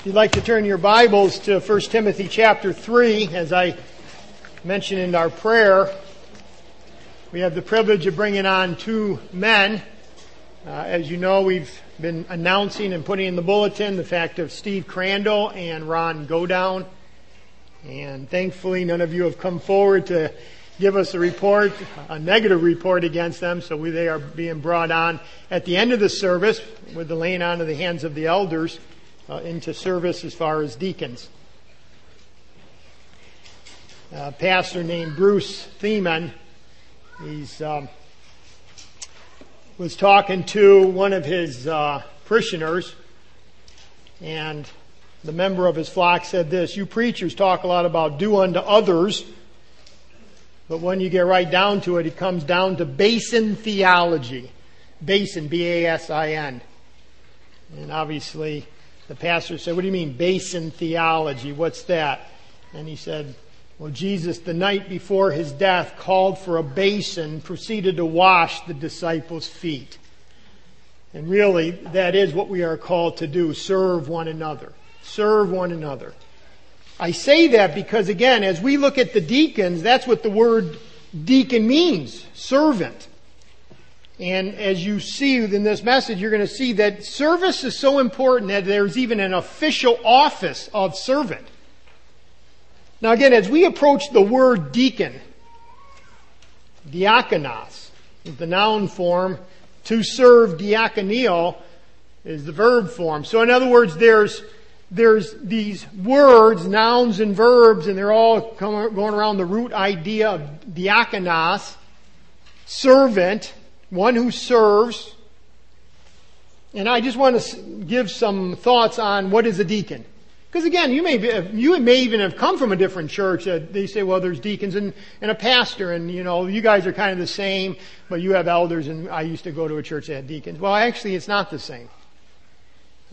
If you'd like to turn your Bibles to 1 Timothy chapter 3, as I mentioned in our prayer, we have the privilege of bringing on two men. Uh, as you know, we've been announcing and putting in the bulletin the fact of Steve Crandall and Ron Godown. And thankfully, none of you have come forward to give us a report, a negative report against them, so we, they are being brought on at the end of the service with the laying on of the hands of the elders uh, into service as far as deacons. A pastor named Bruce Thiemann, he's um, was talking to one of his uh, parishioners, and the member of his flock said this: "You preachers talk a lot about do unto others." But when you get right down to it, it comes down to basin theology. Basin, B-A-S-I-N. And obviously, the pastor said, What do you mean, basin theology? What's that? And he said, Well, Jesus, the night before his death, called for a basin, proceeded to wash the disciples' feet. And really, that is what we are called to do serve one another. Serve one another. I say that because, again, as we look at the deacons, that's what the word deacon means servant. And as you see in this message, you're going to see that service is so important that there's even an official office of servant. Now again, as we approach the word deacon, diakonos is the noun form, to serve diakoneo is the verb form. So in other words, there's, there's these words, nouns and verbs, and they're all going around the root idea of diakonos, servant, one who serves. And I just want to give some thoughts on what is a deacon. Because again, you may be, you may even have come from a different church that they say, well, there's deacons and, and a pastor, and you know, you guys are kind of the same, but you have elders, and I used to go to a church that had deacons. Well, actually, it's not the same.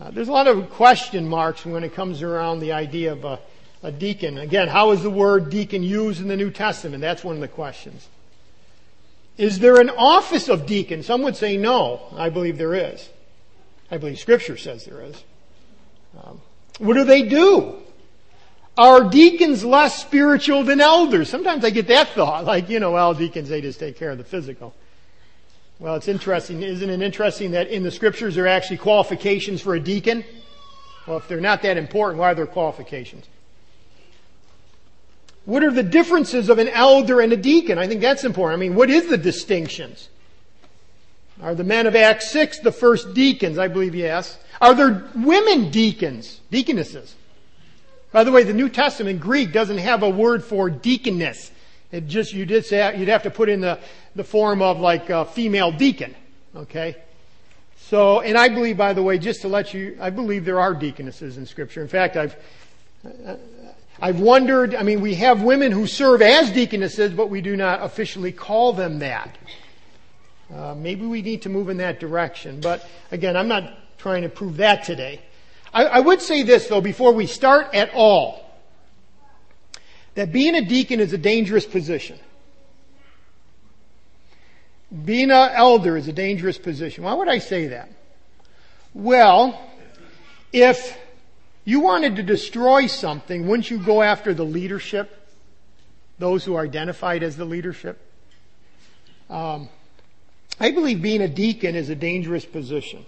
Uh, there's a lot of question marks when it comes around the idea of a, a deacon. Again, how is the word deacon used in the New Testament? That's one of the questions. Is there an office of deacon? Some would say no. I believe there is. I believe Scripture says there is. Um, what do they do? Are deacons less spiritual than elders? Sometimes I get that thought, like, you know, well, deacons, they just take care of the physical. Well, it's interesting. Isn't it interesting that in the scriptures there are actually qualifications for a deacon? Well, if they're not that important, why are there qualifications? What are the differences of an elder and a deacon? I think that's important. I mean, what is the distinctions? Are the men of Acts 6 the first deacons? I believe yes. Are there women deacons, deaconesses? By the way, the New Testament Greek doesn't have a word for deaconess. It just, you did say, you'd have to put in the, the form of like a female deacon. Okay? So, and I believe, by the way, just to let you, I believe there are deaconesses in scripture. In fact, I've, I've wondered, I mean, we have women who serve as deaconesses, but we do not officially call them that. Uh, maybe we need to move in that direction. But again, I'm not trying to prove that today. I, I would say this, though, before we start at all that being a deacon is a dangerous position. Being an elder is a dangerous position. Why would I say that? Well, if you wanted to destroy something, wouldn't you go after the leadership? Those who are identified as the leadership? Um, I believe being a deacon is a dangerous position.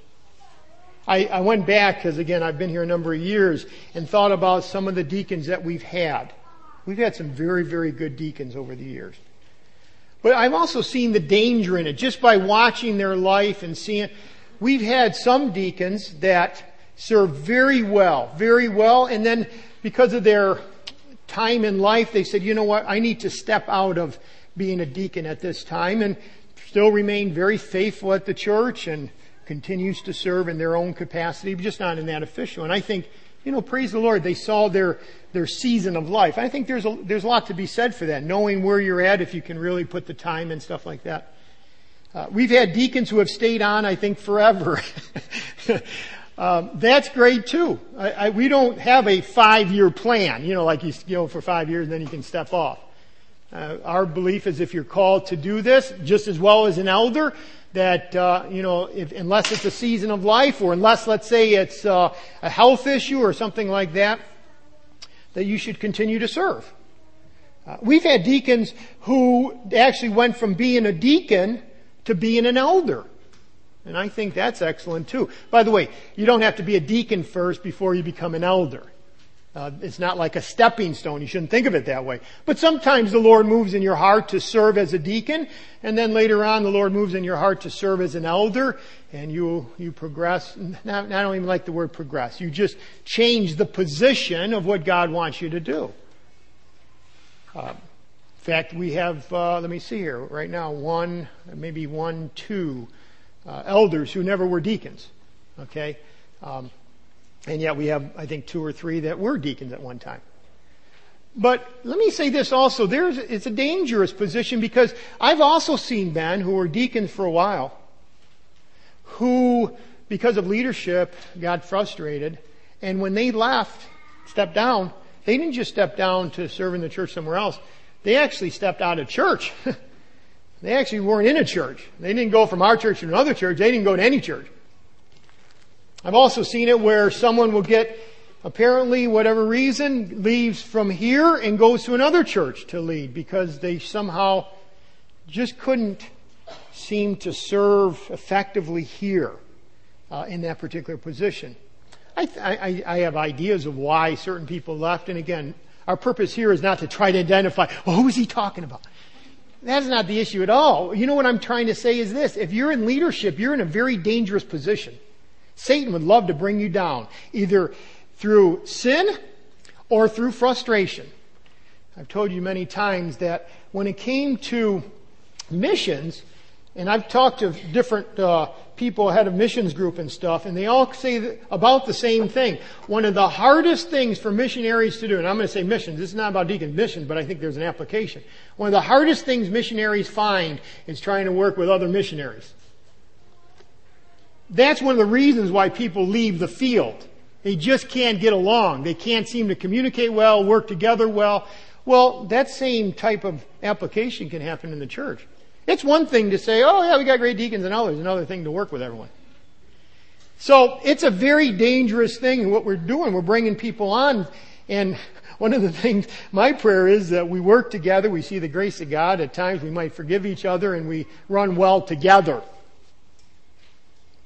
I, I went back, because again, I've been here a number of years, and thought about some of the deacons that we've had. We've had some very, very good deacons over the years. But I've also seen the danger in it just by watching their life and seeing. We've had some deacons that served very well, very well. And then because of their time in life, they said, you know what, I need to step out of being a deacon at this time and still remain very faithful at the church and continues to serve in their own capacity, but just not in that official. And I think, you know, praise the Lord, they saw their, their season of life. I think there's a, there's a lot to be said for that, knowing where you're at, if you can really put the time and stuff like that. Uh, we've had deacons who have stayed on, I think, forever. Um, that's great too. I, I, we don't have a five-year plan, you know, like you, you know, for five years and then you can step off. Uh, our belief is if you're called to do this, just as well as an elder, that, uh, you know, if, unless it's a season of life or unless, let's say, it's uh, a health issue or something like that, that you should continue to serve. Uh, we've had deacons who actually went from being a deacon to being an elder. And I think that's excellent too. By the way, you don't have to be a deacon first before you become an elder. Uh, it's not like a stepping stone. You shouldn't think of it that way. But sometimes the Lord moves in your heart to serve as a deacon, and then later on the Lord moves in your heart to serve as an elder, and you you progress. Not, not even like the word progress, you just change the position of what God wants you to do. Uh, in fact, we have. Uh, let me see here. Right now, one, maybe one, two uh, elders who never were deacons. Okay. Um, and yet we have, I think, two or three that were deacons at one time. But let me say this also. There's, it's a dangerous position because I've also seen men who were deacons for a while who, because of leadership, got frustrated. And when they left, stepped down, they didn't just step down to serve in the church somewhere else. They actually stepped out of church. they actually weren't in a church. They didn't go from our church to another church. They didn't go to any church. I've also seen it where someone will get, apparently, whatever reason, leaves from here and goes to another church to lead because they somehow just couldn't seem to serve effectively here uh, in that particular position. I, I, I have ideas of why certain people left, and again, our purpose here is not to try to identify, well, who is he talking about? That's not the issue at all. You know what I'm trying to say is this. If you're in leadership, you're in a very dangerous position. Satan would love to bring you down, either through sin or through frustration. I've told you many times that when it came to missions, and I've talked to different uh, people, head of missions group and stuff, and they all say about the same thing. One of the hardest things for missionaries to do, and I'm going to say missions, this is not about deacon mission, but I think there's an application. One of the hardest things missionaries find is trying to work with other missionaries. That's one of the reasons why people leave the field. They just can't get along. They can't seem to communicate well, work together well. Well, that same type of application can happen in the church. It's one thing to say, oh yeah, we got great deacons and others. Another thing to work with everyone. So it's a very dangerous thing and what we're doing. We're bringing people on and one of the things, my prayer is that we work together, we see the grace of God. At times we might forgive each other and we run well together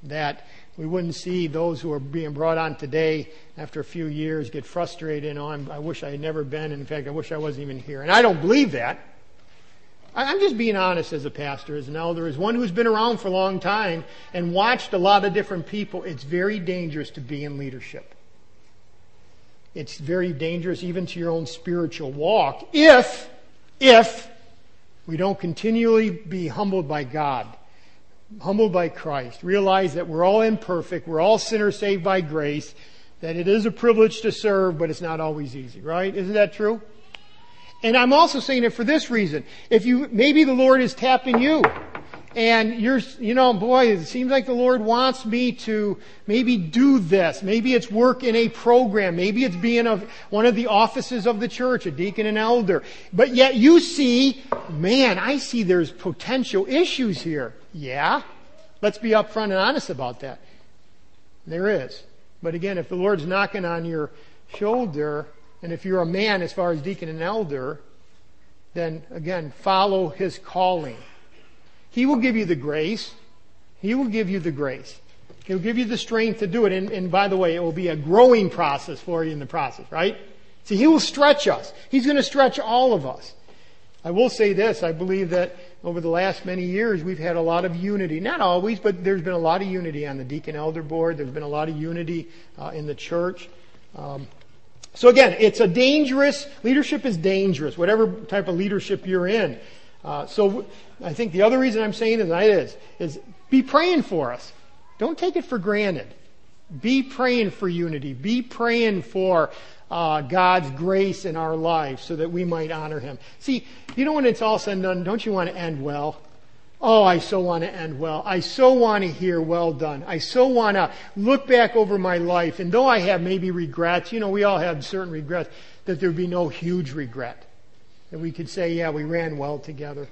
that we wouldn't see those who are being brought on today after a few years get frustrated. I'm, i wish I had never been. In fact, I wish I wasn't even here. And I don't believe that. I'm just being honest as a pastor, as an elder, as one who's been around for a long time and watched a lot of different people. It's very dangerous to be in leadership. It's very dangerous even to your own spiritual walk if, if we don't continually be humbled by God humbled by Christ, realize that we're all imperfect, we're all sinners saved by grace, that it is a privilege to serve, but it's not always easy, right? Isn't that true? And I'm also saying it for this reason. If you, maybe the Lord is tapping you and you're, you know, boy, it seems like the Lord wants me to maybe do this. Maybe it's work in a program. Maybe it's being of one of the offices of the church, a deacon and elder. But yet you see, man, I see there's potential issues here. Yeah. Let's be upfront and honest about that. There is. But again, if the Lord's knocking on your shoulder, and if you're a man as far as deacon and elder, then again, follow his calling. He will give you the grace. He will give you the grace. He'll give you the strength to do it. And, and by the way, it will be a growing process for you in the process, right? See, He will stretch us. He's going to stretch all of us. I will say this. I believe that over the last many years, we've had a lot of unity. Not always, but there's been a lot of unity on the deacon elder board. There's been a lot of unity uh, in the church. Um, so again, it's a dangerous, leadership is dangerous, whatever type of leadership you're in. Uh, so I think the other reason I'm saying tonight is is be praying for us. Don't take it for granted. Be praying for unity. Be praying for uh, God's grace in our life so that we might honor Him. See, you know when it's all said and done, don't you want to end well? Oh, I so want to end well. I so want to hear well done. I so want to look back over my life, and though I have maybe regrets, you know, we all have certain regrets, that there would be no huge regret. That we could say, yeah, we ran well together.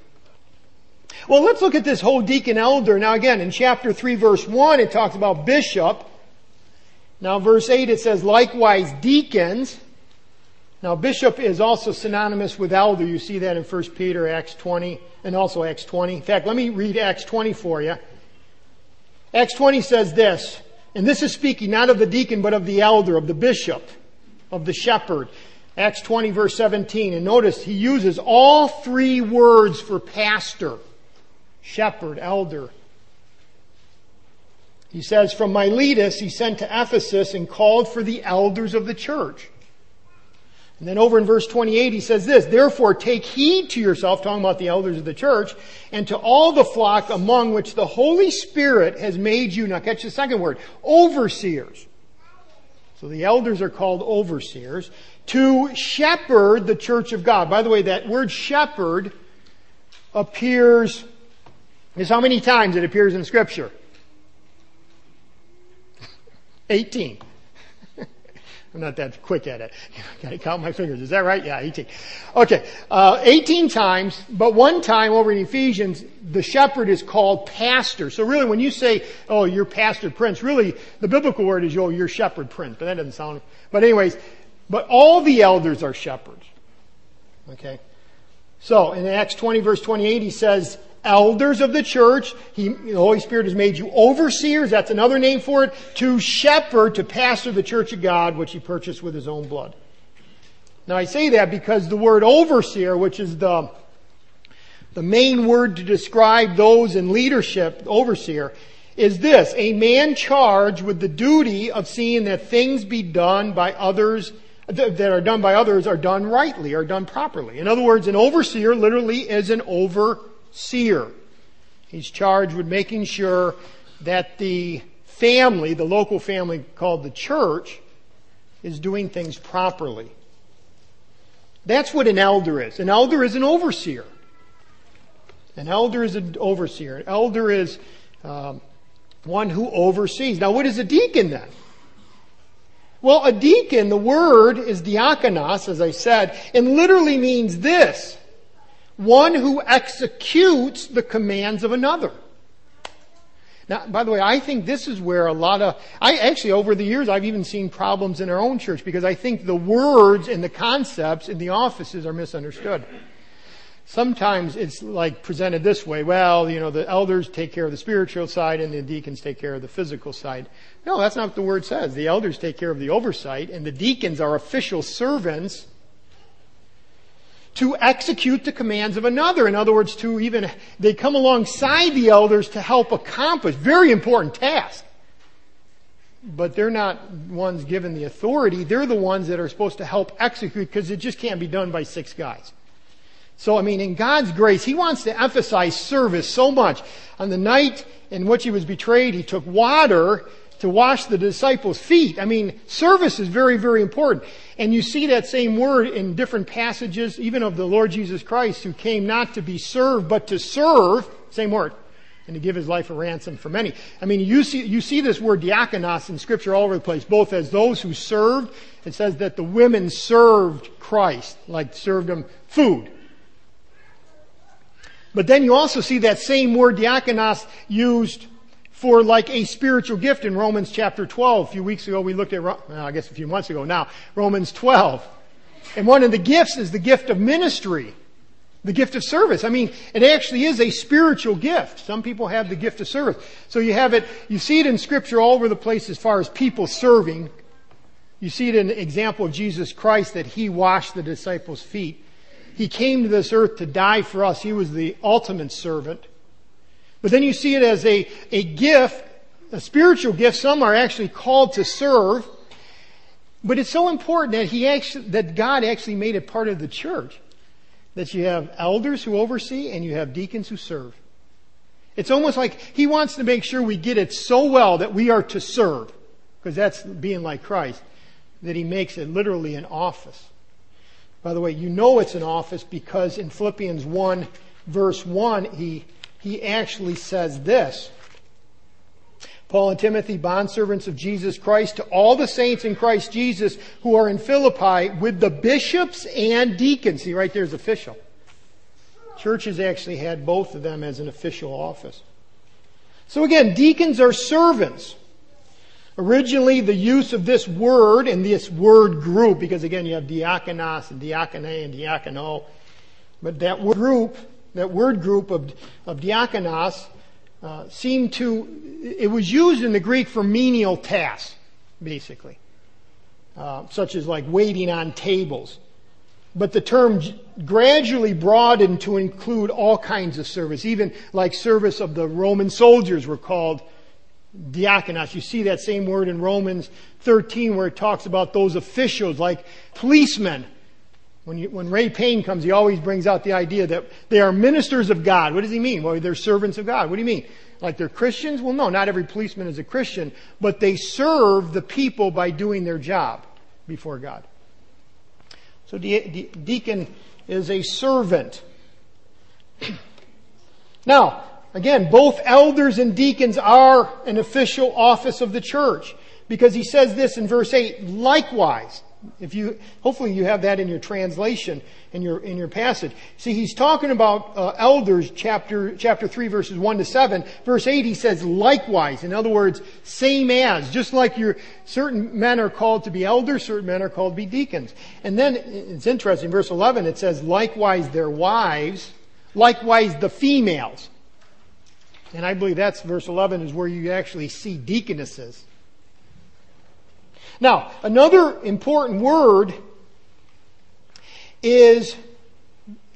Well, let's look at this whole deacon elder. Now again, in chapter 3 verse 1, it talks about bishop. Now verse 8 it says likewise deacons. Now bishop is also synonymous with elder. You see that in 1 Peter, Acts 20, and also Acts 20. In fact, let me read Acts 20 for you. Acts 20 says this, and this is speaking not of the deacon, but of the elder, of the bishop, of the shepherd. Acts 20 verse 17. And notice he uses all three words for pastor. Shepherd, elder. He says, from Miletus he sent to Ephesus and called for the elders of the church. And then over in verse 28 he says this, therefore take heed to yourself, talking about the elders of the church, and to all the flock among which the Holy Spirit has made you, now catch the second word, overseers. So the elders are called overseers to shepherd the church of God. By the way, that word shepherd appears, is how many times it appears in scripture? 18. I'm not that quick at it. Gotta count my fingers. Is that right? Yeah, 18. Okay. Uh, 18 times, but one time over in Ephesians, the shepherd is called pastor. So really when you say, oh, you're pastor prince, really the biblical word is, oh, you're shepherd prince. But that doesn't sound, but anyways, but all the elders are shepherds. Okay? So in Acts 20 verse 28 he says, elders of the church, he, the Holy Spirit has made you overseers, that's another name for it, to shepherd, to pastor the church of God, which he purchased with his own blood. Now I say that because the word overseer, which is the, the main word to describe those in leadership, overseer, is this, a man charged with the duty of seeing that things be done by others that are done by others are done rightly, are done properly. In other words, an overseer literally is an overseer. He's charged with making sure that the family, the local family called the church, is doing things properly. That's what an elder is. An elder is an overseer. An elder is an overseer. An elder is um, one who oversees. Now, what is a deacon then? Well, a deacon, the word is diakonos, as I said, and literally means this. One who executes the commands of another. Now, by the way, I think this is where a lot of, I actually over the years I've even seen problems in our own church because I think the words and the concepts in the offices are misunderstood. Sometimes it's like presented this way. Well, you know, the elders take care of the spiritual side and the deacons take care of the physical side. No, that's not what the word says. The elders take care of the oversight and the deacons are official servants to execute the commands of another. In other words, to even, they come alongside the elders to help accomplish very important tasks. But they're not ones given the authority. They're the ones that are supposed to help execute because it just can't be done by six guys. So, I mean, in God's grace, He wants to emphasize service so much. On the night in which He was betrayed, He took water to wash the disciples' feet. I mean, service is very, very important. And you see that same word in different passages, even of the Lord Jesus Christ, who came not to be served, but to serve, same word, and to give his life a ransom for many. I mean, you see, you see this word diakonos in scripture all over the place, both as those who served, it says that the women served Christ, like served him food. But then you also see that same word diakonos used for like a spiritual gift in Romans chapter 12. A few weeks ago we looked at, well, I guess a few months ago now, Romans 12. And one of the gifts is the gift of ministry. The gift of service. I mean, it actually is a spiritual gift. Some people have the gift of service. So you have it, you see it in scripture all over the place as far as people serving. You see it in the example of Jesus Christ that he washed the disciples' feet. He came to this earth to die for us. He was the ultimate servant. But then you see it as a, a gift, a spiritual gift. Some are actually called to serve. But it's so important that he actually, that God actually made it part of the church. That you have elders who oversee and you have deacons who serve. It's almost like he wants to make sure we get it so well that we are to serve. Because that's being like Christ. That he makes it literally an office. By the way, you know it's an office because in Philippians 1 verse 1, he, he actually says this. Paul and Timothy, bondservants of Jesus Christ, to all the saints in Christ Jesus who are in Philippi with the bishops and deacons. See, right there's official. Churches actually had both of them as an official office. So again, deacons are servants. Originally, the use of this word and this word group, because again, you have diakonos and diakone and diakono, but that word group, that word group of, of diakonos, uh, seemed to, it was used in the Greek for menial tasks, basically, uh, such as like waiting on tables. But the term gradually broadened to include all kinds of service, even like service of the Roman soldiers were called diakonos. You see that same word in Romans 13 where it talks about those officials like policemen. When, you, when Ray Payne comes, he always brings out the idea that they are ministers of God. What does he mean? Well, they're servants of God. What do you mean? Like they're Christians? Well, no, not every policeman is a Christian, but they serve the people by doing their job before God. So de- de- deacon is a servant. now, again, both elders and deacons are an official office of the church because he says this in verse 8, likewise. If you, hopefully you have that in your translation, in your, in your passage. See, he's talking about uh, elders, chapter, chapter 3, verses 1 to 7. Verse 8, he says, likewise. In other words, same as. Just like your, certain men are called to be elders, certain men are called to be deacons. And then, it's interesting, verse 11, it says, likewise their wives, likewise the females. And I believe that's verse 11 is where you actually see deaconesses. Now, another important word is,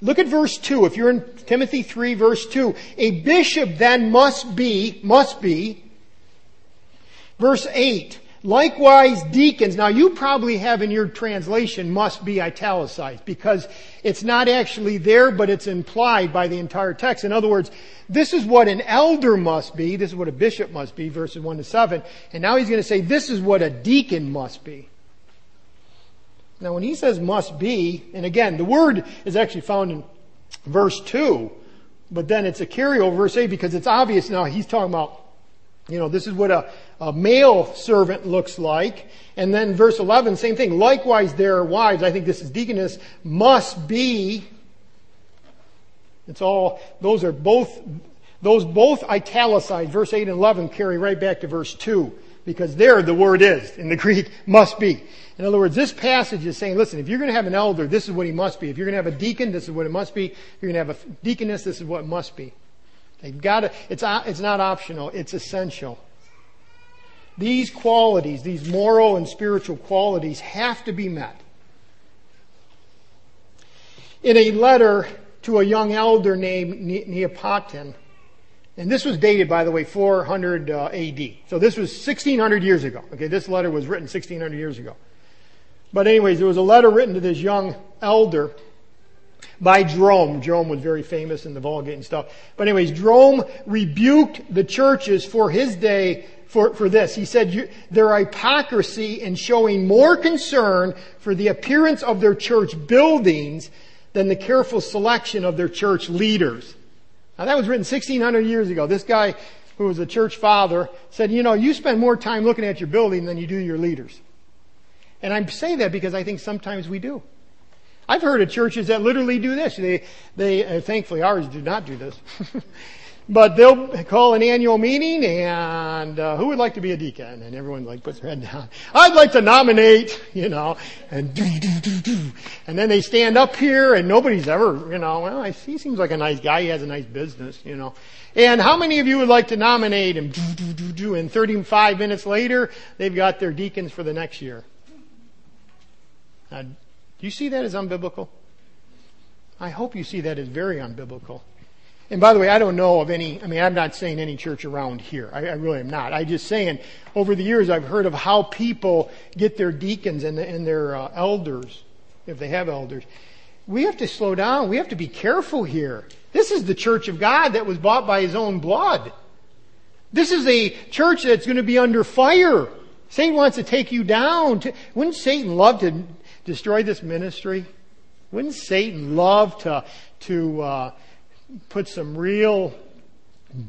look at verse 2. If you're in Timothy 3 verse 2, a bishop then must be, must be, verse 8, Likewise, deacons. Now, you probably have in your translation must be italicized because it's not actually there, but it's implied by the entire text. In other words, this is what an elder must be. This is what a bishop must be, verses 1 to 7. And now he's going to say this is what a deacon must be. Now, when he says must be, and again, the word is actually found in verse 2, but then it's a carryover verse 8 because it's obvious now he's talking about you know, this is what a, a male servant looks like. And then verse 11, same thing. Likewise, their wives, I think this is deaconess, must be. It's all, those are both, those both italicized, verse 8 and 11 carry right back to verse 2. Because there the word is, in the Greek, must be. In other words, this passage is saying, listen, if you're going to have an elder, this is what he must be. If you're going to have a deacon, this is what it must be. If you're going to have a deaconess, this is what it must be. They've got to, it's, it's not optional, it's essential. These qualities, these moral and spiritual qualities have to be met. In a letter to a young elder named Nepotian, and this was dated, by the way, 400 uh, AD. So this was 1600 years ago. Okay, this letter was written 1600 years ago. But anyways, there was a letter written to this young elder by Jerome. Jerome was very famous in the Vulgate and stuff. But anyways, Jerome rebuked the churches for his day for, for this. He said their hypocrisy in showing more concern for the appearance of their church buildings than the careful selection of their church leaders. Now that was written 1600 years ago. This guy who was a church father said, you know, you spend more time looking at your building than you do your leaders. And I'm saying that because I think sometimes we do. I've heard of churches that literally do this. They, they, uh, thankfully ours do not do this. but they'll call an annual meeting and, uh, who would like to be a deacon? And everyone like puts their head down. I'd like to nominate, you know, and do, do, do, do. And then they stand up here and nobody's ever, you know, well, he seems like a nice guy. He has a nice business, you know. And how many of you would like to nominate him? Do, do, do, do. And 35 minutes later, they've got their deacons for the next year. Do you see that as unbiblical? I hope you see that as very unbiblical. And by the way, I don't know of any, I mean, I'm not saying any church around here. I, I really am not. I'm just saying, over the years, I've heard of how people get their deacons and, and their uh, elders, if they have elders. We have to slow down. We have to be careful here. This is the church of God that was bought by his own blood. This is a church that's going to be under fire. Satan wants to take you down. To, wouldn't Satan love to destroy this ministry? Wouldn't Satan love to, to uh, put some real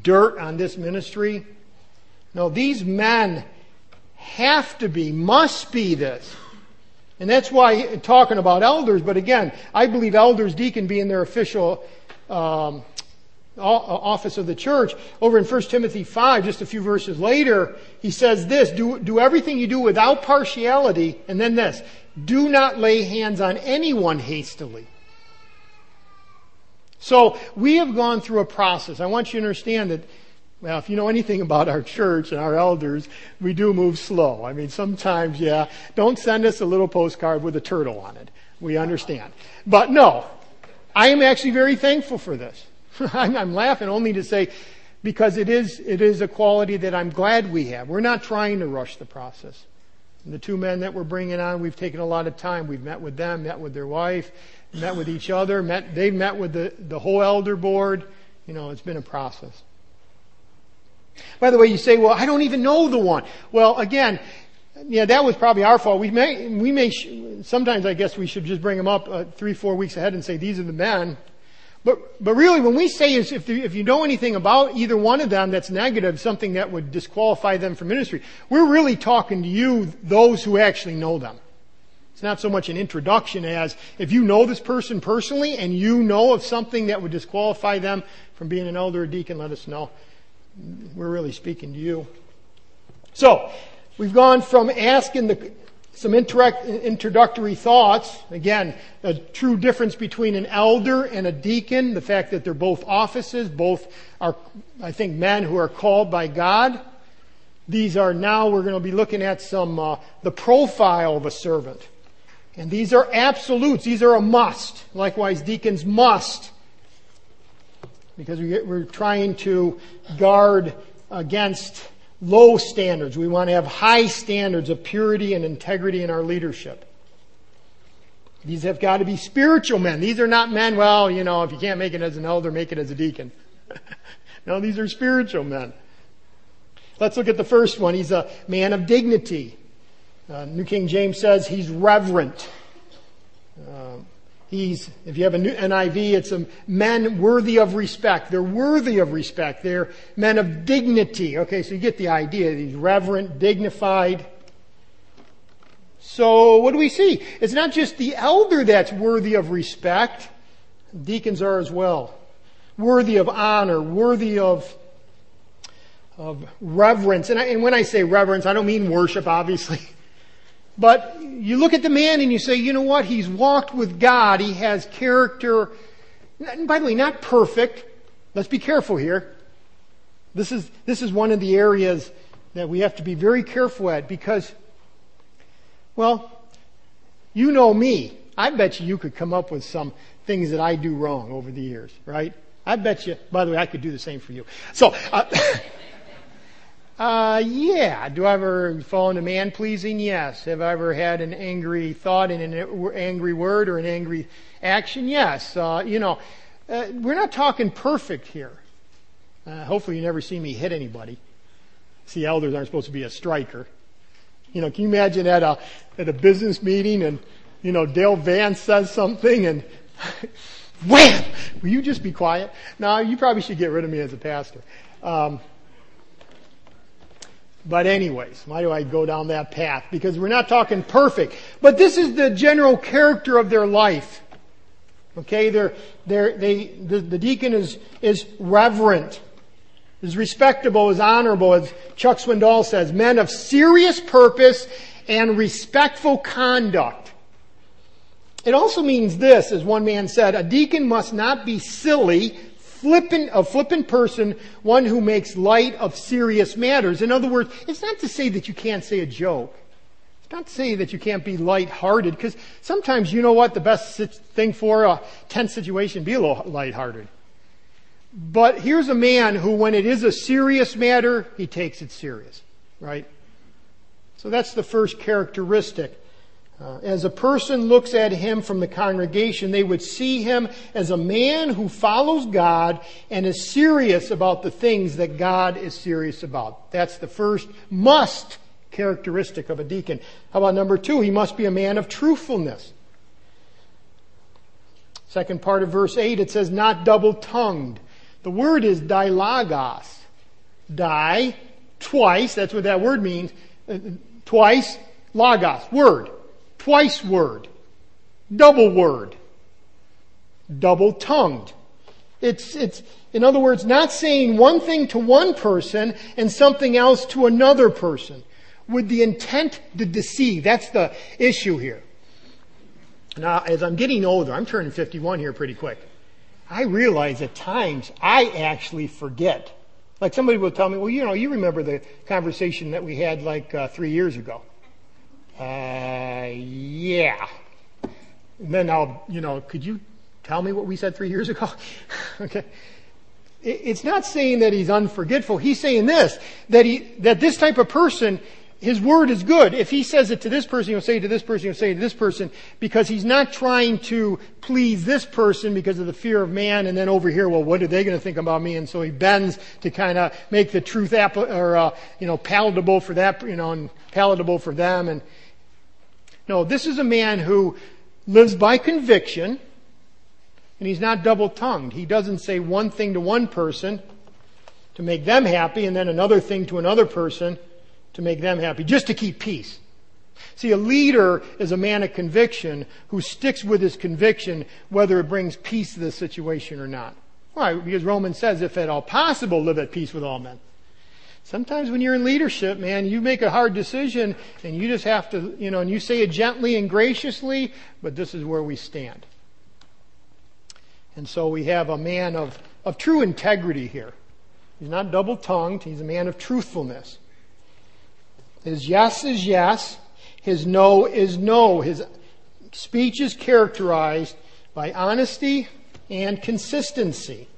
dirt on this ministry? No, these men have to be, must be this. And that's why talking about elders, but again, I believe elders, deacon being their official um, office of the church. Over in 1 Timothy 5, just a few verses later, he says this, do, do everything you do without partiality, and then this, do not lay hands on anyone hastily. So we have gone through a process. I want you to understand that, well, if you know anything about our church and our elders, we do move slow. I mean, sometimes, yeah, don't send us a little postcard with a turtle on it. We understand. But no, I am actually very thankful for this. I'm, laughing only to say, because it is, it is a quality that I'm glad we have. We're not trying to rush the process. And the two men that we're bringing on, we've taken a lot of time. We've met with them, met with their wife, met with each other, met, they've met with the, the whole elder board. You know, it's been a process. By the way, you say, well, I don't even know the one. Well, again, yeah, that was probably our fault. We may, we may, sometimes I guess we should just bring them up uh, three, four weeks ahead and say, these are the men. But, but really, when we say is if, the, if you know anything about either one of them that's negative, something that would disqualify them from ministry, we're really talking to you, those who actually know them. It's not so much an introduction as if you know this person personally and you know of something that would disqualify them from being an elder or deacon, let us know. We're really speaking to you. So, we've gone from asking the, some introductory thoughts. Again, a true difference between an elder and a deacon, the fact that they're both offices, both are, I think, men who are called by God. These are now, we're going to be looking at some, uh, the profile of a servant. And these are absolutes. These are a must. Likewise, deacons must. Because we're trying to guard against low standards. We want to have high standards of purity and integrity in our leadership. These have got to be spiritual men. These are not men, well, you know, if you can't make it as an elder, make it as a deacon. no, these are spiritual men. Let's look at the first one. He's a man of dignity. Uh, New King James says he's reverent. Uh, He's, if you have a new NIV, it's a men worthy of respect. They're worthy of respect. They're men of dignity. Okay, so you get the idea. He's reverent, dignified. So what do we see? It's not just the elder that's worthy of respect. Deacons are as well. Worthy of honor, worthy of, of reverence. And, I, and when I say reverence, I don't mean worship, obviously. But you look at the man and you say, you know what? He's walked with God. He has character. And by the way, not perfect. Let's be careful here. This is, this is one of the areas that we have to be very careful at because, well, you know me. I bet you you could come up with some things that I do wrong over the years, right? I bet you, by the way, I could do the same for you. So, uh, Uh, yeah. Do I ever fall into man pleasing? Yes. Have I ever had an angry thought and an angry word or an angry action? Yes. Uh, you know, uh, we're not talking perfect here. Uh, hopefully you never see me hit anybody. See, elders aren't supposed to be a striker. You know, can you imagine at a, at a business meeting and, you know, Dale Vance says something and wham! Will you just be quiet? No, you probably should get rid of me as a pastor. Um, but anyways, why do I go down that path? Because we're not talking perfect. But this is the general character of their life. Okay, they're, they're, they, the, the deacon is, is reverent, is respectable, is honorable, as Chuck Swindoll says, men of serious purpose and respectful conduct. It also means this, as one man said, a deacon must not be silly, flippant, a flippant person, one who makes light of serious matters. In other words, it's not to say that you can't say a joke. It's not to say that you can't be light-hearted, because sometimes you know what the best thing for a tense situation be a little light-hearted. But here's a man who, when it is a serious matter, he takes it serious, right? So that's the first characteristic uh, as a person looks at him from the congregation, they would see him as a man who follows God and is serious about the things that God is serious about. That's the first must characteristic of a deacon. How about number two? He must be a man of truthfulness. Second part of verse 8, it says, not double tongued. The word is dilogos. Die, twice, that's what that word means. Uh, twice, logos, word twice word, double word, double tongued. It's, it's, in other words, not saying one thing to one person and something else to another person with the intent to deceive. That's the issue here. Now, as I'm getting older, I'm turning 51 here pretty quick. I realize at times I actually forget. Like somebody will tell me, well, you know, you remember the conversation that we had like uh, three years ago. Uh, yeah. And then I'll, you know, could you tell me what we said three years ago? okay. It's not saying that he's unforgetful. He's saying this, that he, that this type of person his word is good. If he says it to this person, he'll say it to this person, he'll say it to this person, because he's not trying to please this person because of the fear of man, and then over here, well, what are they going to think about me? And so he bends to kind of make the truth apple, or, uh, you know, palatable for that, you know, and palatable for them. And no, this is a man who lives by conviction, and he's not double-tongued. He doesn't say one thing to one person to make them happy, and then another thing to another person to make them happy, just to keep peace. See, a leader is a man of conviction who sticks with his conviction whether it brings peace to the situation or not. Why? Because Romans says, if at all possible, live at peace with all men. Sometimes when you're in leadership, man, you make a hard decision and you just have to, you know, and you say it gently and graciously, but this is where we stand. And so we have a man of, of true integrity here. He's not double tongued, he's a man of truthfulness. His yes is yes. His no is no. His speech is characterized by honesty and consistency.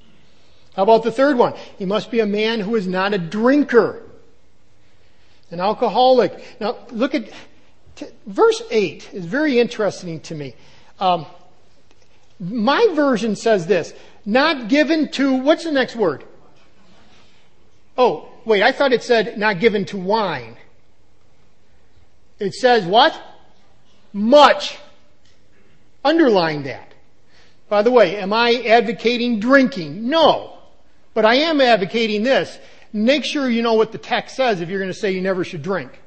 How about the third one? He must be a man who is not a drinker, an alcoholic. Now, look at t- verse 8 is very interesting to me. Um, my version says this not given to, what's the next word? Oh, wait, I thought it said not given to wine. It says what? Much. Underline that. By the way, am I advocating drinking? No. But I am advocating this. Make sure you know what the text says if you're going to say you never should drink.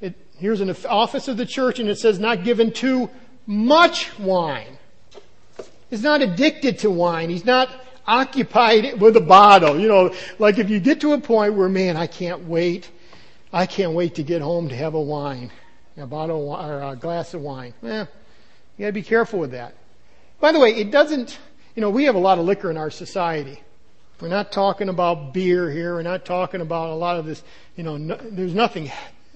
It, here's an office of the church and it says not given to much wine. He's not addicted to wine. He's not occupied with a bottle. You know, like if you get to a point where, man, I can't wait I can't wait to get home to have a wine, a bottle or a glass of wine. Eh, you gotta be careful with that. By the way, it doesn't, you know, we have a lot of liquor in our society. We're not talking about beer here. We're not talking about a lot of this, you know, no, there's nothing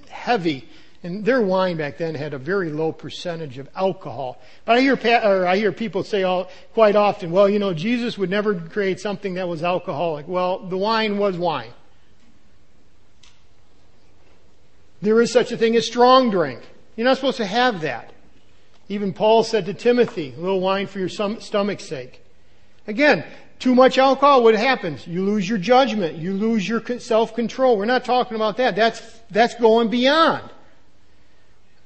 heavy. And their wine back then had a very low percentage of alcohol. But I hear, or I hear people say all, quite often, well, you know, Jesus would never create something that was alcoholic. Well, the wine was wine. There is such a thing as strong drink. You're not supposed to have that. Even Paul said to Timothy, a little wine for your stomach's sake. Again, too much alcohol, what happens? You lose your judgment. You lose your self-control. We're not talking about that. That's, that's going beyond.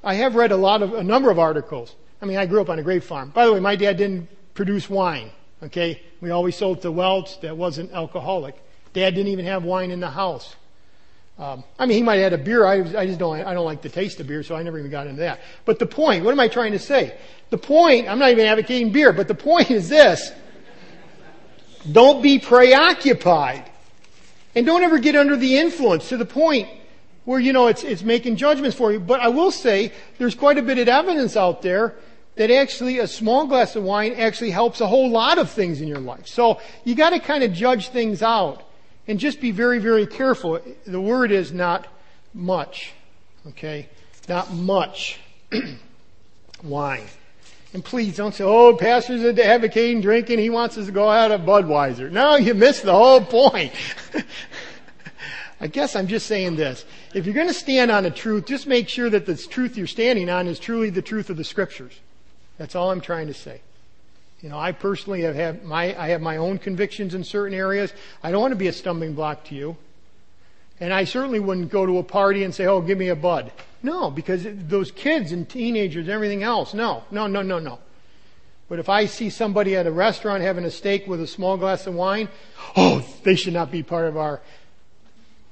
I have read a lot of, a number of articles. I mean, I grew up on a grape farm. By the way, my dad didn't produce wine. Okay? We always sold to Welch that wasn't alcoholic. Dad didn't even have wine in the house. Um, I mean, he might have had a beer. I, I just don't. I don't like the taste of beer, so I never even got into that. But the point. What am I trying to say? The point. I'm not even advocating beer, but the point is this: don't be preoccupied, and don't ever get under the influence to the point where you know it's it's making judgments for you. But I will say there's quite a bit of evidence out there that actually a small glass of wine actually helps a whole lot of things in your life. So you got to kind of judge things out. And just be very, very careful. The word is not much. Okay? Not much wine. And please don't say, oh, pastor's advocating drinking. He wants us to go out of Budweiser. No, you missed the whole point. I guess I'm just saying this. If you're going to stand on a truth, just make sure that the truth you're standing on is truly the truth of the scriptures. That's all I'm trying to say. You know, I personally have had my, I have my own convictions in certain areas. I don't want to be a stumbling block to you. And I certainly wouldn't go to a party and say, oh, give me a bud. No, because those kids and teenagers and everything else, no, no, no, no, no. But if I see somebody at a restaurant having a steak with a small glass of wine, oh, they should not be part of our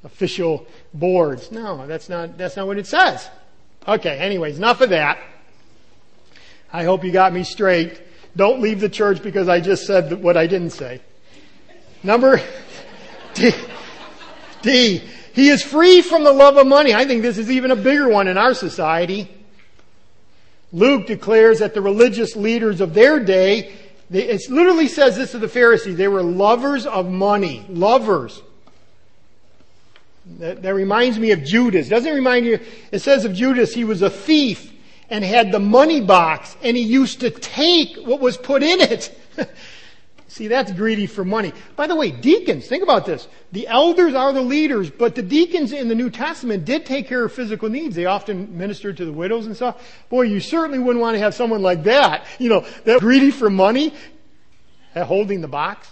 official boards. No, that's not, that's not what it says. Okay, anyways, enough of that. I hope you got me straight. Don't leave the church because I just said what I didn't say. Number D, D. He is free from the love of money. I think this is even a bigger one in our society. Luke declares that the religious leaders of their day, it literally says this to the Pharisees, they were lovers of money. Lovers. That, that reminds me of Judas. Doesn't it remind you? It says of Judas, he was a thief and had the money box and he used to take what was put in it. See, that's greedy for money. By the way, deacons, think about this. The elders are the leaders, but the deacons in the New Testament did take care of physical needs. They often ministered to the widows and stuff. Boy, you certainly wouldn't want to have someone like that, you know, that greedy for money, uh, holding the box.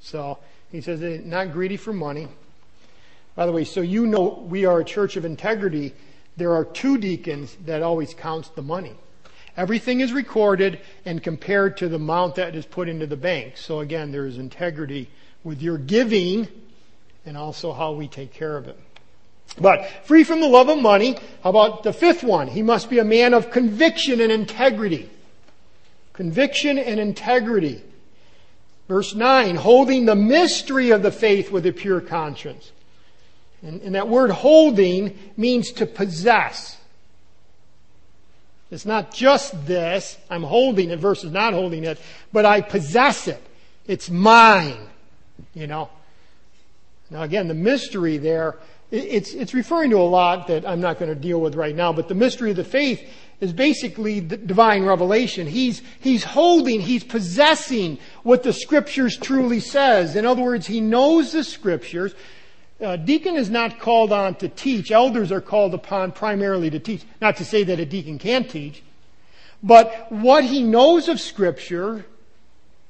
So, he says, eh, not greedy for money. By the way, so you know we are a church of integrity. There are two deacons that always counts the money. Everything is recorded and compared to the amount that is put into the bank. So again, there is integrity with your giving and also how we take care of it. But free from the love of money, how about the fifth one? He must be a man of conviction and integrity. Conviction and integrity. Verse 9, holding the mystery of the faith with a pure conscience. And, and that word holding means to possess. It's not just this, I'm holding it versus not holding it, but I possess it. It's mine. You know? Now again, the mystery there, it's, it's referring to a lot that I'm not going to deal with right now, but the mystery of the faith is basically divine revelation. He's, he's holding, he's possessing what the scriptures truly says. In other words, he knows the scriptures, uh, deacon is not called on to teach. Elders are called upon primarily to teach. Not to say that a deacon can't teach, but what he knows of Scripture,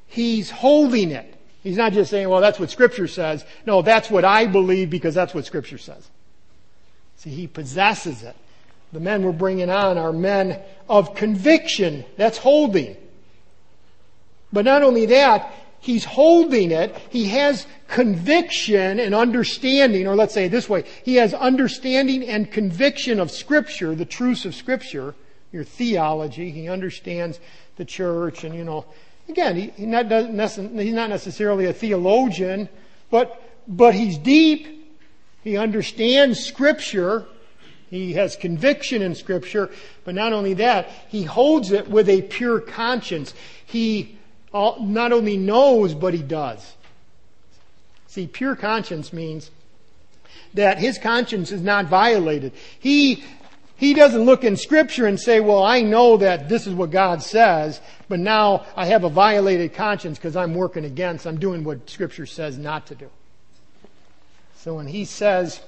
he's holding it. He's not just saying, well, that's what Scripture says. No, that's what I believe because that's what Scripture says. See, he possesses it. The men we're bringing on are men of conviction. That's holding. But not only that, he's holding it. He has conviction and understanding, or let's say it this way, he has understanding and conviction of Scripture, the truths of Scripture, your theology. He understands the church, and you know, again, he, he not, he's not necessarily a theologian, but but he's deep. He understands Scripture. He has conviction in Scripture, but not only that, he holds it with a pure conscience. He not only knows, but he does. See, pure conscience means that his conscience is not violated. He, he doesn't look in scripture and say, well, I know that this is what God says, but now I have a violated conscience because I'm working against, I'm doing what scripture says not to do. So when he says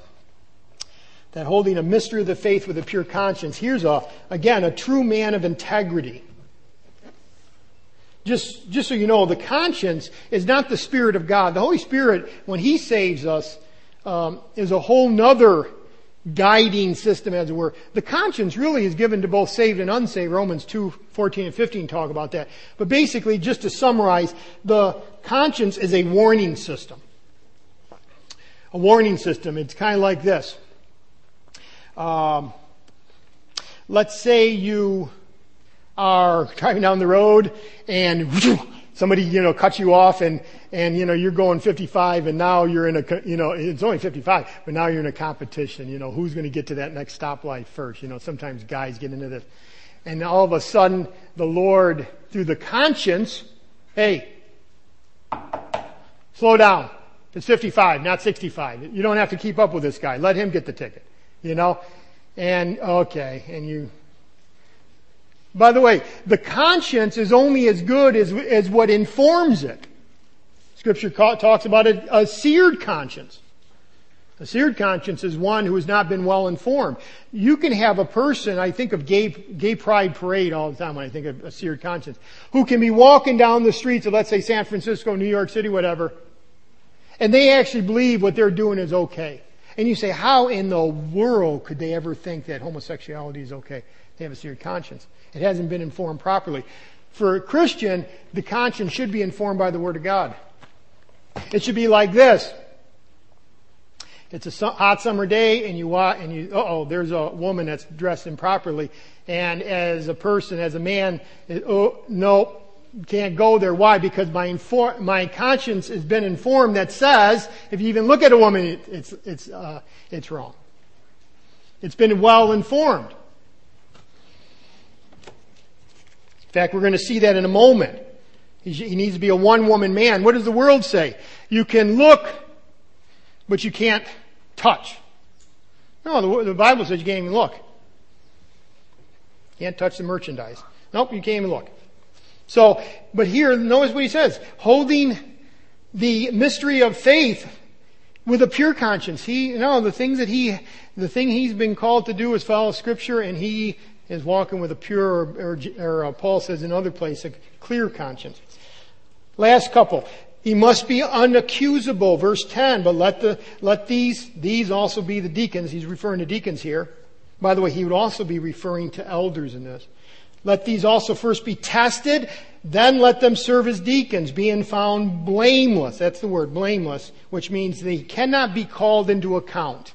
that holding a mystery of the faith with a pure conscience, here's a, again, a true man of integrity just, just so you know, the conscience is not the Spirit of God. The Holy Spirit, when He saves us, um, is a whole nother guiding system, as it were. The conscience really is given to both saved and unsaved. Romans 2, 14 and 15 talk about that. But basically, just to summarize, the conscience is a warning system. A warning system. It's kind of like this. Um, let's say you are driving down the road and somebody, you know, cuts you off and, and, you know, you're going 55 and now you're in a, you know, it's only 55, but now you're in a competition, you know, who's going to get to that next stoplight first? You know, sometimes guys get into this. And all of a sudden, the Lord, through the conscience, hey, slow down. It's 55, not 65. You don't have to keep up with this guy. Let him get the ticket. You know? And, okay, and you by the way, the conscience is only as good as, as what informs it. Scripture talks about a, a seared conscience. A seared conscience is one who has not been well informed. You can have a person, I think of gay, gay pride parade all the time when I think of a seared conscience, who can be walking down the streets of, let's say, San Francisco, New York City, whatever, and they actually believe what they're doing is okay. And you say, how in the world could they ever think that homosexuality is okay? They have a seared conscience. It hasn't been informed properly. For a Christian, the conscience should be informed by the Word of God. It should be like this. it's a hot summer day and you walk and you, oh, there's a woman that's dressed improperly. And as a person, as a man, oh, no, can't go there. Why? Because my infor- my conscience has been informed that says if you even look at a woman, it, it's it's uh, it's wrong. It's been well informed. In fact, we're going to see that in a moment. He needs to be a one woman man. What does the world say? You can look, but you can't touch. No, the, Bible says you can't even look. Can't touch the merchandise. Nope, you can't even look. So, but here, notice what he says. Holding the mystery of faith with a pure conscience. He, you know, the things that he, the thing he's been called to do is follow scripture and he is walking with a pure, or, or, or uh, Paul says in other place, a clear conscience. Last couple. He must be unaccusable, verse 10, but let the, let these, these also be the deacons. He's referring to deacons here. By the way, he would also be referring to elders in this. Let these also first be tested, then let them serve as deacons, being found blameless. That's the word, blameless, which means they cannot be called into account.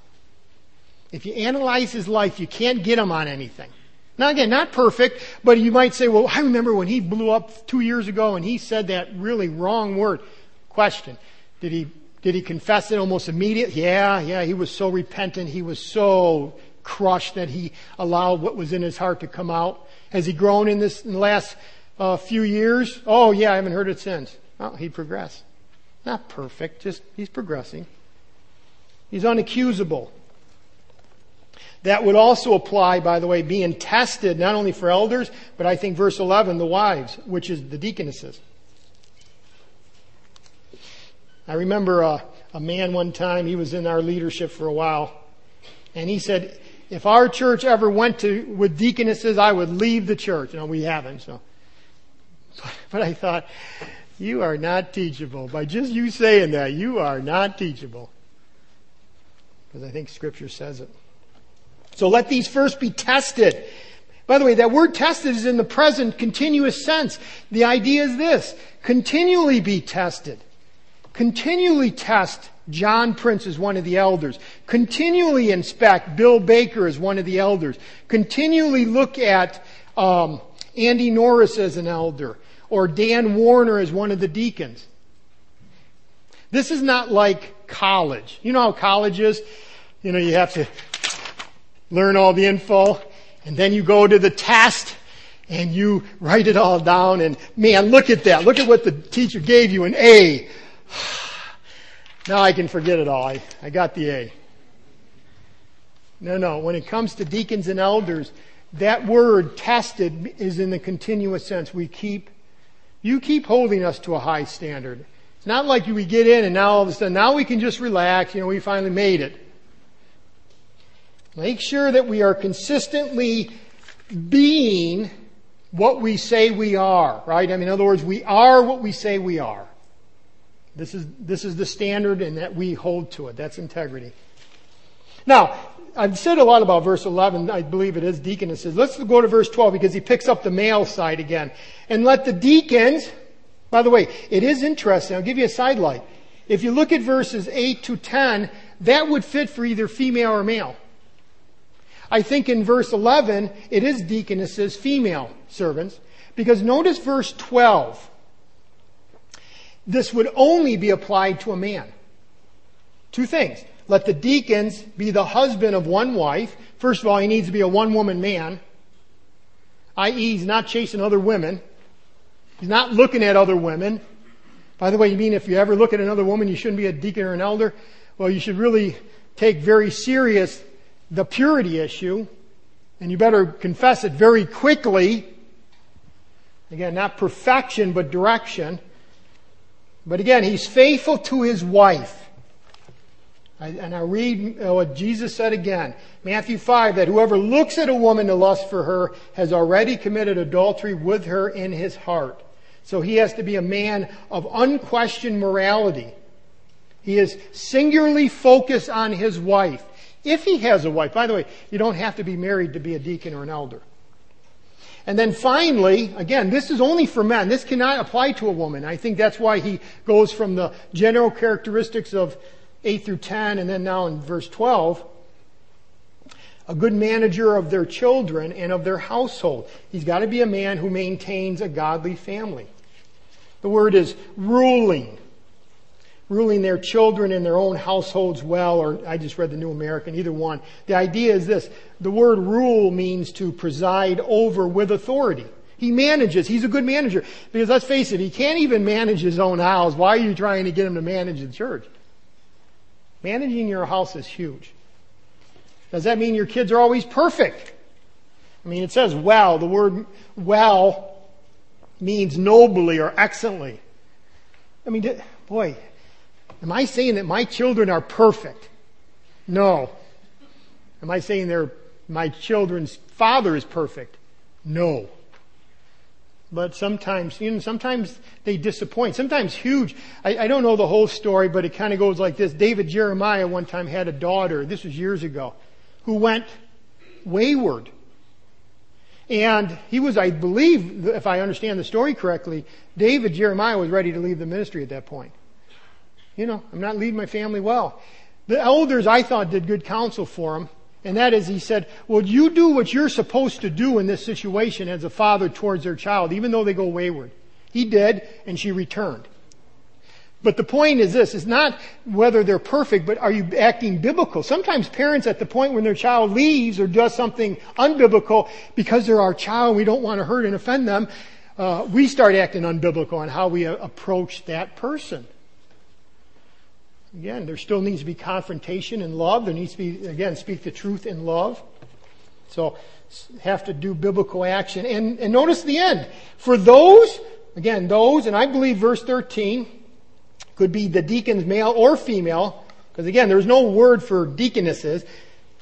If you analyze his life, you can't get him on anything. Now again, not perfect, but you might say, well, I remember when he blew up two years ago and he said that really wrong word. Question. Did he, did he confess it almost immediately? Yeah, yeah, he was so repentant. He was so crushed that he allowed what was in his heart to come out. Has he grown in this, in the last uh, few years? Oh yeah, I haven't heard it since. Well, he progressed. Not perfect, just, he's progressing. He's unaccusable. That would also apply, by the way, being tested not only for elders, but I think verse 11, the wives, which is the deaconesses. I remember a, a man one time, he was in our leadership for a while, and he said, if our church ever went to with deaconesses, I would leave the church. No, we haven't, so. But I thought, you are not teachable. By just you saying that, you are not teachable. Because I think scripture says it. So let these first be tested. By the way, that word tested is in the present continuous sense. The idea is this. Continually be tested. Continually test John Prince as one of the elders. Continually inspect Bill Baker as one of the elders. Continually look at um, Andy Norris as an elder or Dan Warner as one of the deacons. This is not like college. You know how college is? You know, you have to learn all the info, and then you go to the test and you write it all down and man, look at that. Look at what the teacher gave you, an A. Now I can forget it all. I, I got the A. No, no. When it comes to deacons and elders, that word tested is in the continuous sense. We keep, you keep holding us to a high standard. It's not like we get in and now all of a sudden, now we can just relax, you know, we finally made it. Make sure that we are consistently being what we say we are, right? I mean, in other words, we are what we say we are. This is, this is the standard and that we hold to it. That's integrity. Now, I've said a lot about verse 11. I believe it is deaconesses. Let's go to verse 12 because he picks up the male side again. And let the deacons, by the way, it is interesting. I'll give you a sidelight. If you look at verses 8 to 10, that would fit for either female or male. I think in verse 11, it is deaconesses, female servants, because notice verse 12. This would only be applied to a man. Two things. Let the deacons be the husband of one wife. First of all, he needs to be a one woman man, i.e., he's not chasing other women. He's not looking at other women. By the way, you mean if you ever look at another woman, you shouldn't be a deacon or an elder? Well, you should really take very serious the purity issue, and you better confess it very quickly. Again, not perfection, but direction. But again, he's faithful to his wife. And I read uh, what Jesus said again, Matthew 5, that whoever looks at a woman to lust for her has already committed adultery with her in his heart. So he has to be a man of unquestioned morality. He is singularly focused on his wife. If he has a wife, by the way, you don't have to be married to be a deacon or an elder. And then finally, again, this is only for men. This cannot apply to a woman. I think that's why he goes from the general characteristics of 8 through 10, and then now in verse 12, a good manager of their children and of their household. He's got to be a man who maintains a godly family. The word is ruling. Ruling their children and their own households well, or I just read the New American, either one. The idea is this. The word rule means to preside over with authority. He manages. He's a good manager. Because let's face it, he can't even manage his own house. Why are you trying to get him to manage the church? Managing your house is huge. Does that mean your kids are always perfect? I mean, it says well. The word well means nobly or excellently. I mean, boy, am I saying that my children are perfect? No. Am I saying they're, my children's father is perfect? No. But sometimes, you know, sometimes they disappoint. Sometimes huge. I, I don't know the whole story, but it kind of goes like this. David Jeremiah one time had a daughter. This was years ago who went wayward. And he was, I believe, if I understand the story correctly, David Jeremiah was ready to leave the ministry at that point. You know, I'm not leading my family well. The elders, I thought, did good counsel for him. And that is, he said, well, you do what you're supposed to do in this situation as a father towards their child, even though they go wayward. He did, and she returned. But the point is this, it's not whether they're perfect, but are you acting biblical? Sometimes parents at the point when their child leaves or does something unbiblical, because they're our child, we don't want to hurt and offend them, uh, we start acting unbiblical on how we uh, approach that person. Again, there still needs to be confrontation and love. There needs to be, again, speak the truth in love. So, have to do biblical action. And, and notice the end. For those, again, those, and I believe verse 13, could be the deacons, male or female, because again, there's no word for deaconesses.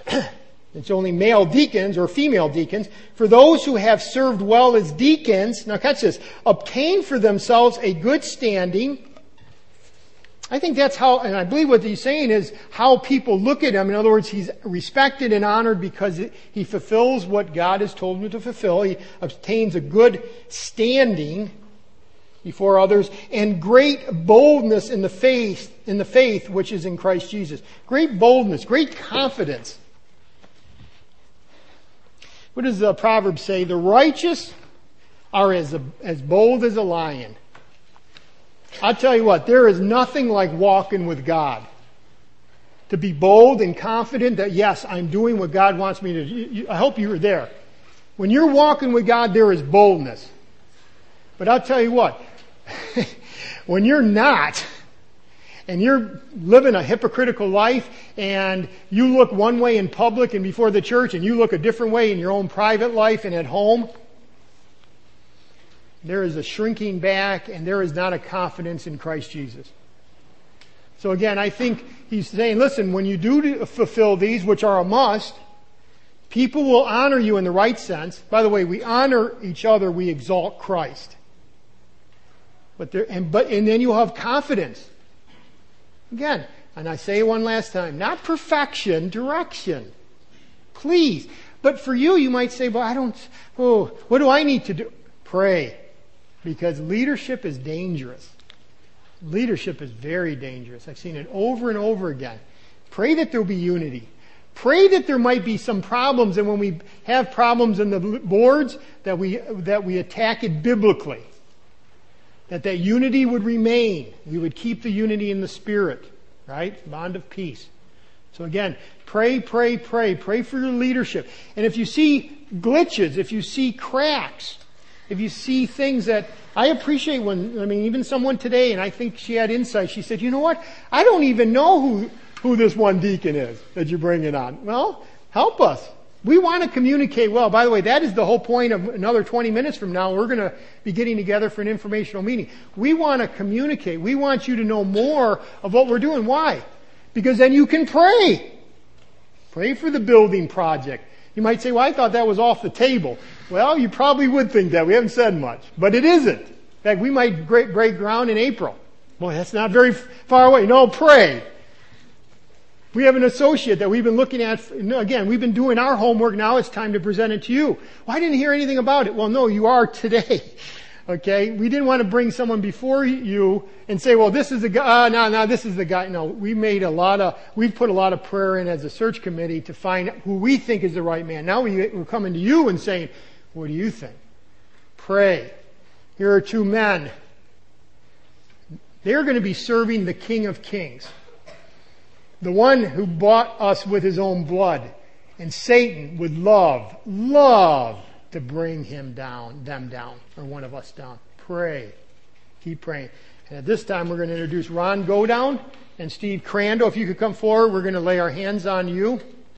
it's only male deacons or female deacons. For those who have served well as deacons, now catch this, obtain for themselves a good standing. I think that's how, and I believe what he's saying is how people look at him. In other words, he's respected and honored because he fulfills what God has told him to fulfill. He obtains a good standing before others, and great boldness in the faith, in the faith which is in Christ Jesus. Great boldness, great confidence. What does the proverb say? The righteous are as, as bold as a lion. I'll tell you what, there is nothing like walking with God. To be bold and confident that yes, I'm doing what God wants me to do. I hope you were there. When you're walking with God, there is boldness. But I'll tell you what, when you're not, and you're living a hypocritical life and you look one way in public and before the church and you look a different way in your own private life and at home, there is a shrinking back and there is not a confidence in Christ Jesus. So again, I think he's saying, listen, when you do fulfill these, which are a must, people will honor you in the right sense. By the way, we honor each other, we exalt Christ. But there, and, but, and then you'll have confidence. Again, and I say one last time, not perfection, direction. Please. But for you, you might say, well, I don't, oh, what do I need to do? Pray. Because leadership is dangerous. Leadership is very dangerous. I've seen it over and over again. Pray that there'll be unity. Pray that there might be some problems, and when we have problems in the boards, that we, that we attack it biblically that that unity would remain. We would keep the unity in the spirit, right? Bond of peace. So again, pray, pray, pray. Pray for your leadership. And if you see glitches, if you see cracks, if you see things that I appreciate when, I mean, even someone today, and I think she had insight, she said, you know what? I don't even know who, who this one deacon is that you're bringing on. Well, help us. We want to communicate well. By the way, that is the whole point of another 20 minutes from now. We're going to be getting together for an informational meeting. We want to communicate. We want you to know more of what we're doing. Why? Because then you can pray. Pray for the building project. You might say, well, I thought that was off the table. Well, you probably would think that. We haven't said much. But it isn't. In fact, we might break, break ground in April. Boy, that's not very far away. No, pray. We have an associate that we've been looking at. Again, we've been doing our homework. Now it's time to present it to you. Well, I didn't hear anything about it. Well, no, you are today. Okay? We didn't want to bring someone before you and say, well, this is the guy, uh, no, no, this is the guy. No, we made a lot of, we've put a lot of prayer in as a search committee to find who we think is the right man. Now we, we're coming to you and saying, what do you think? Pray. Here are two men. They're going to be serving the King of Kings. The one who bought us with his own blood. And Satan would love, love to bring him down, them down, or one of us down. Pray. Keep praying. And at this time, we're going to introduce Ron Godown and Steve Crandall. If you could come forward, we're going to lay our hands on you.